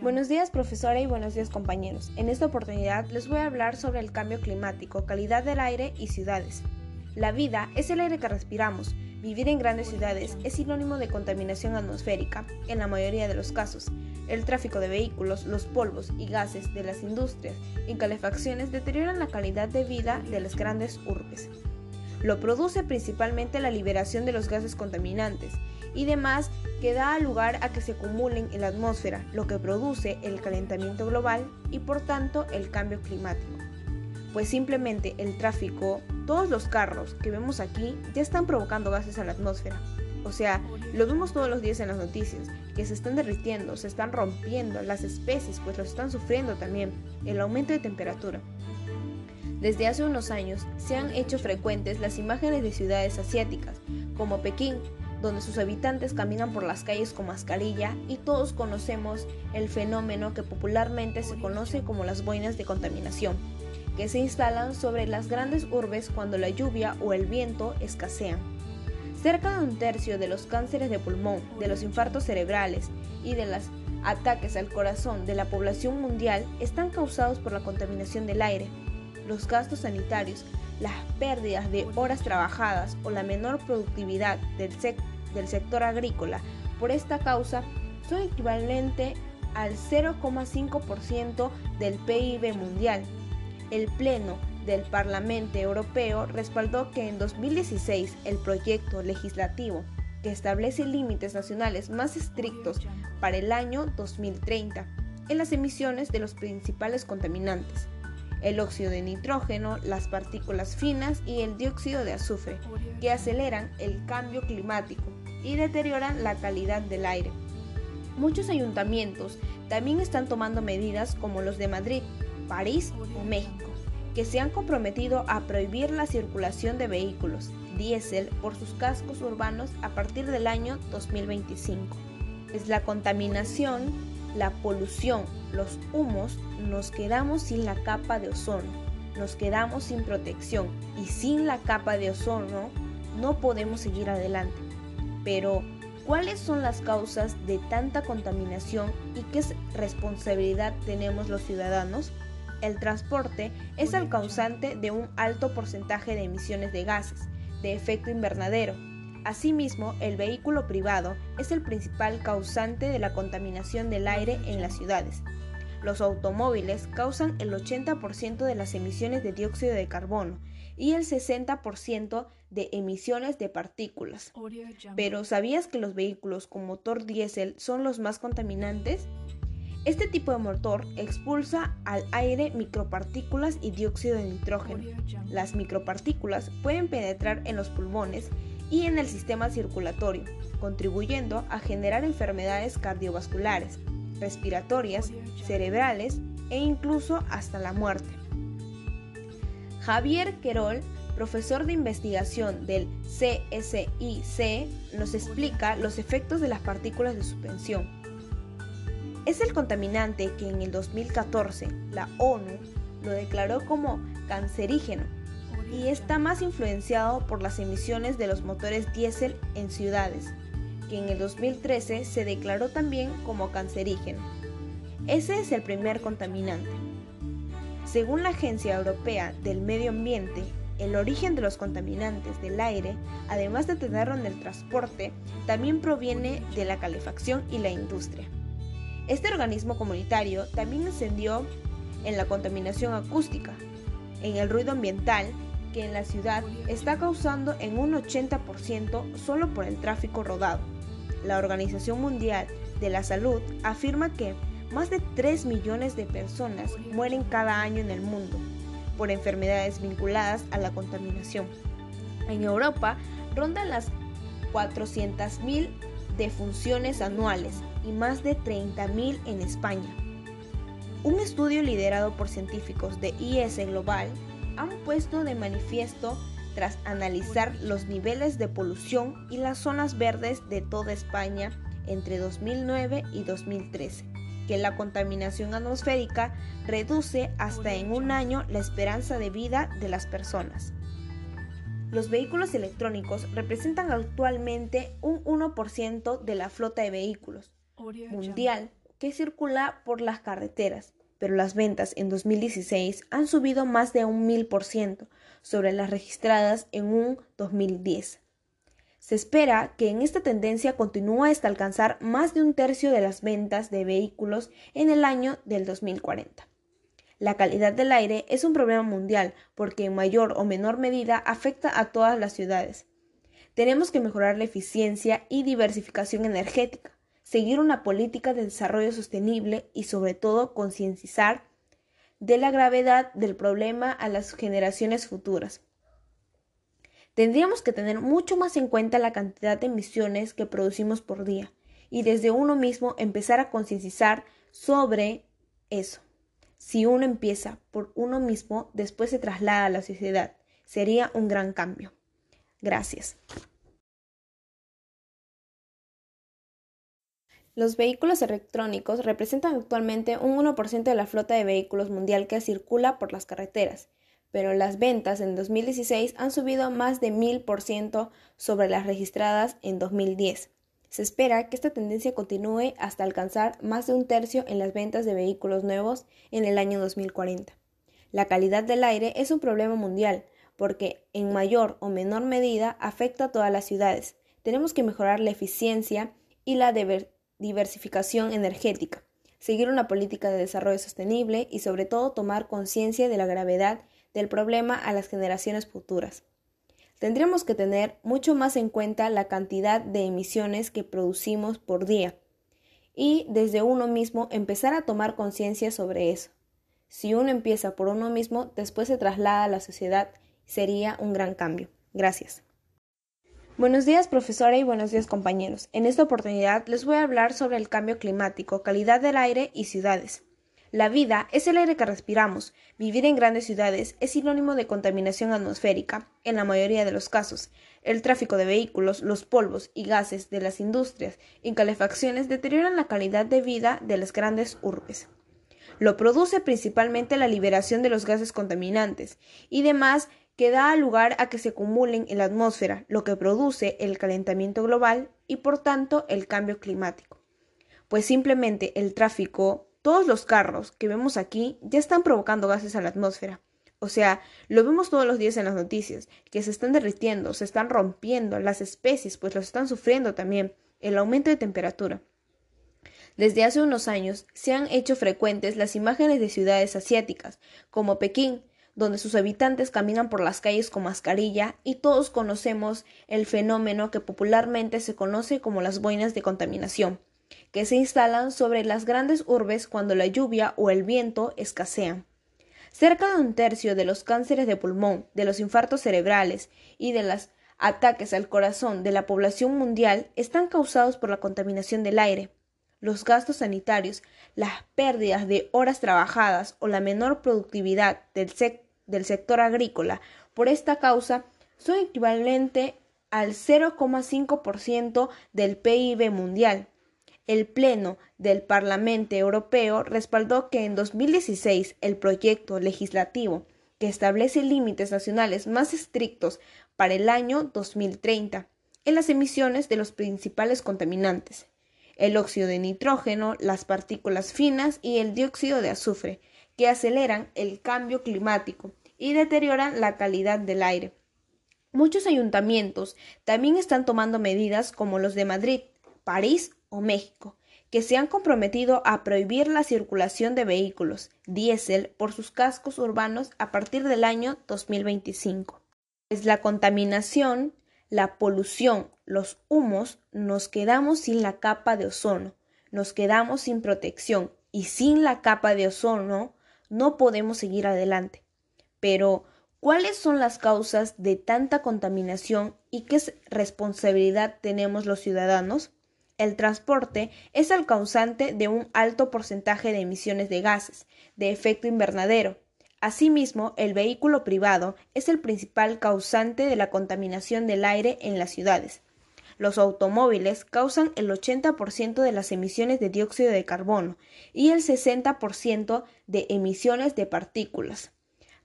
Buenos días profesora y buenos días compañeros. En esta oportunidad les voy a hablar sobre el cambio climático, calidad del aire y ciudades. La vida es el aire que respiramos. Vivir en grandes ciudades es sinónimo de contaminación atmosférica, en la mayoría de los casos. El tráfico de vehículos, los polvos y gases de las industrias y calefacciones deterioran la calidad de vida de las grandes urbes. Lo produce principalmente la liberación de los gases contaminantes y demás que da lugar a que se acumulen en la atmósfera, lo que produce el calentamiento global y por tanto el cambio climático. Pues simplemente el tráfico, todos los carros que vemos aquí ya están provocando gases a la atmósfera. O sea, lo vemos todos los días en las noticias, que se están derritiendo, se están rompiendo, las especies pues lo están sufriendo también, el aumento de temperatura. Desde hace unos años se han hecho frecuentes las imágenes de ciudades asiáticas, como Pekín, donde sus habitantes caminan por las calles con mascarilla y todos conocemos el fenómeno que popularmente se conoce como las boinas de contaminación, que se instalan sobre las grandes urbes cuando la lluvia o el viento escasean. Cerca de un tercio de los cánceres de pulmón, de los infartos cerebrales y de los ataques al corazón de la población mundial están causados por la contaminación del aire los gastos sanitarios, las pérdidas de horas trabajadas o la menor productividad del, sector agrícola por esta causa son equivalentes al 0,5% del PIB mundial. El Pleno del Parlamento Europeo respaldó que en 2016 el proyecto legislativo que establece límites nacionales más estrictos para el año 2030 en las emisiones de los principales contaminantes el óxido de nitrógeno, las partículas finas y el dióxido de azufre, que aceleran el cambio climático y deterioran la calidad del aire. Muchos ayuntamientos también están tomando medidas como los de Madrid, París o México, que se han comprometido a prohibir la circulación de vehículos diésel por sus cascos urbanos a partir del año 2025. Es la contaminación la polución, los humos, nos quedamos sin la capa de ozono, nos quedamos sin protección y sin la capa de ozono no podemos seguir adelante. Pero, ¿cuáles son las causas de tanta contaminación y qué responsabilidad tenemos los ciudadanos? El transporte es el causante de un alto porcentaje de emisiones de gases de efecto invernadero Asimismo, el vehículo privado es el principal causante de la contaminación del aire en las ciudades. Los automóviles causan el 80% de las emisiones de dióxido de carbono y el 60% de emisiones de partículas. Pero ¿sabías que los vehículos con motor diésel son los más contaminantes? Este tipo de motor expulsa al aire micropartículas y dióxido de nitrógeno. Las micropartículas pueden penetrar en los pulmones y en el sistema circulatorio, contribuyendo a generar enfermedades cardiovasculares, respiratorias, cerebrales e incluso hasta la muerte. Javier Querol, profesor de investigación del CSIC, nos explica los efectos de las partículas de suspensión. Es el contaminante que en el 2014 la ONU lo declaró como cancerígeno y está más influenciado por las emisiones de los motores diésel en ciudades, que en el 2013 se declaró también como cancerígeno. Ese es el primer contaminante. Según la Agencia Europea del Medio Ambiente, el origen de los contaminantes del aire, además de tenerlo en el transporte, también proviene de la calefacción y la industria. Este organismo comunitario también encendió en la contaminación acústica, en el ruido ambiental que en la ciudad está causando en un 80% solo por el tráfico rodado. La Organización Mundial de la Salud afirma que más de 3 millones de personas mueren cada año en el mundo por enfermedades vinculadas a la contaminación. En Europa rondan las 400.000 defunciones anuales y más de 30.000 en España. Un estudio liderado por científicos de IS Global han puesto de manifiesto tras analizar los niveles de polución y las zonas verdes de toda España entre 2009 y 2013, que la contaminación atmosférica reduce hasta en un año la esperanza de vida de las personas. Los vehículos electrónicos representan actualmente un 1% de la flota de vehículos mundial que circula por las carreteras, pero las ventas en 2016 han subido más de un mil por ciento sobre las registradas en un 2010. Se espera que en esta tendencia continúe hasta alcanzar más de un tercio de las ventas de vehículos en el año del 2040. La calidad del aire es un problema mundial porque en mayor o menor medida afecta a todas las ciudades. Tenemos que mejorar la eficiencia y diversificación energética, seguir una política de desarrollo sostenible y sobre todo concienciar de la gravedad del problema a las generaciones futuras. Tendríamos que tener mucho más en cuenta la cantidad de emisiones que producimos por día y desde uno mismo empezar a concienciar sobre eso. Si uno empieza por uno mismo, después se traslada a la sociedad. Sería un gran cambio. Gracias. Los vehículos electrónicos representan actualmente un 1% de la flota de vehículos mundial que circula por las carreteras pero las ventas en 2016 han subido más de 1000% sobre las registradas en 2010. Se espera que esta tendencia continúe hasta alcanzar más de un tercio en las ventas de vehículos nuevos en el año 2040. La calidad del aire es un problema mundial porque en mayor o menor medida afecta a todas las ciudades. Tenemos que mejorar la eficiencia y la diversificación energética, seguir una política de desarrollo sostenible y sobre todo tomar conciencia de la gravedad del problema a las generaciones futuras. Tendríamos que tener mucho más en cuenta la cantidad de emisiones que producimos por día y desde uno mismo empezar a tomar conciencia sobre eso. Si uno empieza por uno mismo, después se traslada a la sociedad, sería un gran cambio. Gracias. Buenos días profesora y buenos días compañeros. En esta oportunidad les voy a hablar sobre el cambio climático, calidad del aire y ciudades. La vida es el aire que respiramos. Vivir en grandes ciudades es sinónimo de contaminación atmosférica, en la mayoría de los casos. El tráfico de vehículos, los polvos y gases de las industrias y calefacciones deterioran la calidad de vida de las grandes urbes. Lo produce principalmente la liberación de los gases contaminantes y demás que da lugar a que se acumulen en la atmósfera, lo que produce el calentamiento global y por tanto el cambio climático. Pues simplemente el tráfico todos los carros que vemos aquí ya están provocando gases a la atmósfera. O sea, lo vemos todos los días en las noticias, que se están derritiendo, se están rompiendo, las especies pues los están sufriendo también, el aumento de temperatura. Desde hace unos años se han hecho frecuentes las imágenes de ciudades asiáticas, como Pekín, donde sus habitantes caminan por las calles con mascarilla y todos conocemos el fenómeno que popularmente se conoce como las boinas de contaminación que se instalan sobre las grandes urbes cuando la lluvia o el viento escasean. Cerca de un tercio de los cánceres de pulmón, de los infartos cerebrales y de los ataques al corazón de la población mundial están causados por la contaminación del aire. Los gastos sanitarios, las pérdidas de horas trabajadas o la menor productividad del, sector agrícola por esta causa son equivalentes al 0,5% del PIB mundial. El Pleno del Parlamento Europeo respaldó que en 2016 el proyecto legislativo que establece límites nacionales más estrictos para el año 2030 en las emisiones de los principales contaminantes, el óxido de nitrógeno, las partículas finas y el dióxido de azufre, que aceleran el cambio climático y deterioran la calidad del aire. Muchos ayuntamientos también están tomando medidas como los de Madrid, París o México, que se han comprometido a prohibir la circulación de vehículos diésel por sus cascos urbanos a partir del año 2025. Es la contaminación, la polución, los humos, nos quedamos sin la capa de ozono, nos quedamos sin protección y sin la capa de ozono no podemos seguir adelante. Pero, ¿cuáles son las causas de tanta contaminación y qué responsabilidad tenemos los ciudadanos? El transporte es el causante de un alto porcentaje de emisiones de gases de efecto invernadero. Asimismo, el vehículo privado es el principal causante de la contaminación del aire en las ciudades. Los automóviles causan el 80% de las emisiones de dióxido de carbono y el 60% de emisiones de partículas.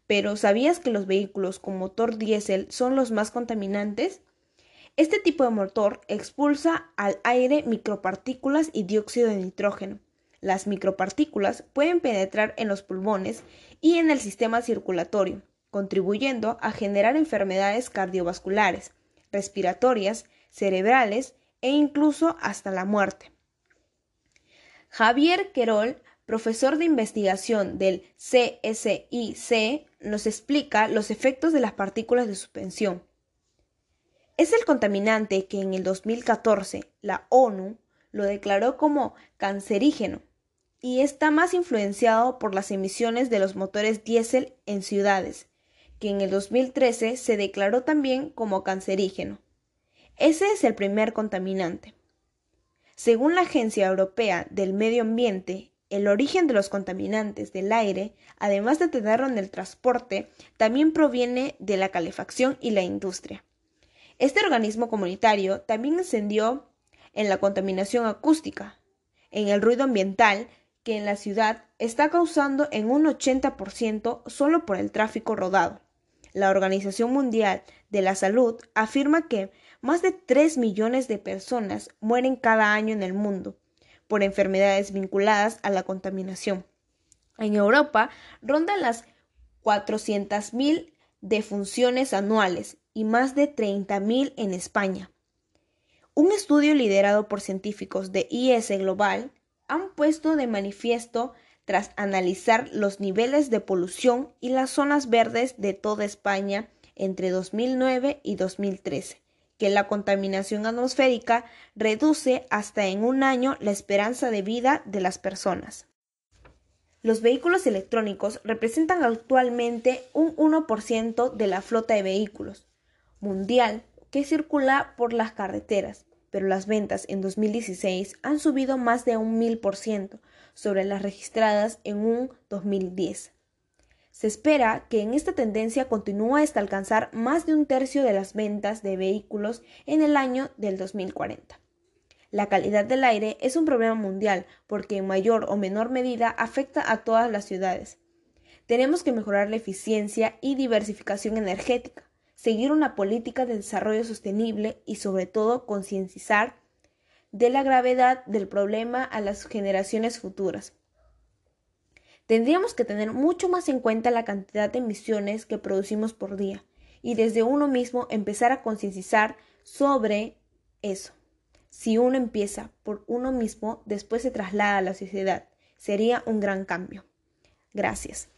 Pero ¿sabías que los vehículos con motor diésel son los más contaminantes? Este tipo de motor expulsa al aire micropartículas y dióxido de nitrógeno. Las micropartículas pueden penetrar en los pulmones y en el sistema circulatorio, contribuyendo a generar enfermedades cardiovasculares, respiratorias, cerebrales e incluso hasta la muerte. Javier Querol, profesor de investigación del CSIC, nos explica los efectos de las partículas de suspensión. Es el contaminante que en el 2014 la ONU lo declaró como cancerígeno y está más influenciado por las emisiones de los motores diésel en ciudades, que en el 2013 se declaró también como cancerígeno. Ese es el primer contaminante. Según la Agencia Europea del Medio Ambiente, el origen de los contaminantes del aire, además de tenerlo en el transporte, también proviene de la calefacción y la industria. Este organismo comunitario también encendió en la contaminación acústica, en el ruido ambiental que en la ciudad está causando en un 80% solo por el tráfico rodado. La Organización Mundial de la Salud afirma que más de 3 millones de personas mueren cada año en el mundo por enfermedades vinculadas a la contaminación. En Europa rondan las 400.000 defunciones anuales y más de 30.000 en España. Un estudio liderado por científicos de IS Global han puesto de manifiesto tras analizar los niveles de polución y las zonas verdes de toda España entre 2009 y 2013, que la contaminación atmosférica reduce hasta en un año la esperanza de vida de las personas. Los vehículos electrónicos representan actualmente un 1% de la flota de vehículos mundial que circula por las carreteras pero las ventas en 2016 han subido más de un mil por ciento sobre las registradas en un 2010. Se espera que en esta tendencia continúe hasta alcanzar más de un tercio de las ventas de vehículos en el año del 2040. La calidad del aire es un problema mundial porque en mayor o menor medida afecta a todas las ciudades. Tenemos que mejorar la eficiencia y diversificación energética seguir una política de desarrollo sostenible y sobre todo concienciar de la gravedad del problema a las generaciones futuras. Tendríamos que tener mucho más en cuenta la cantidad de emisiones que producimos por día y desde uno mismo empezar a concienciar sobre eso. Si uno empieza por uno mismo, después se traslada a la sociedad. Sería un gran cambio. Gracias.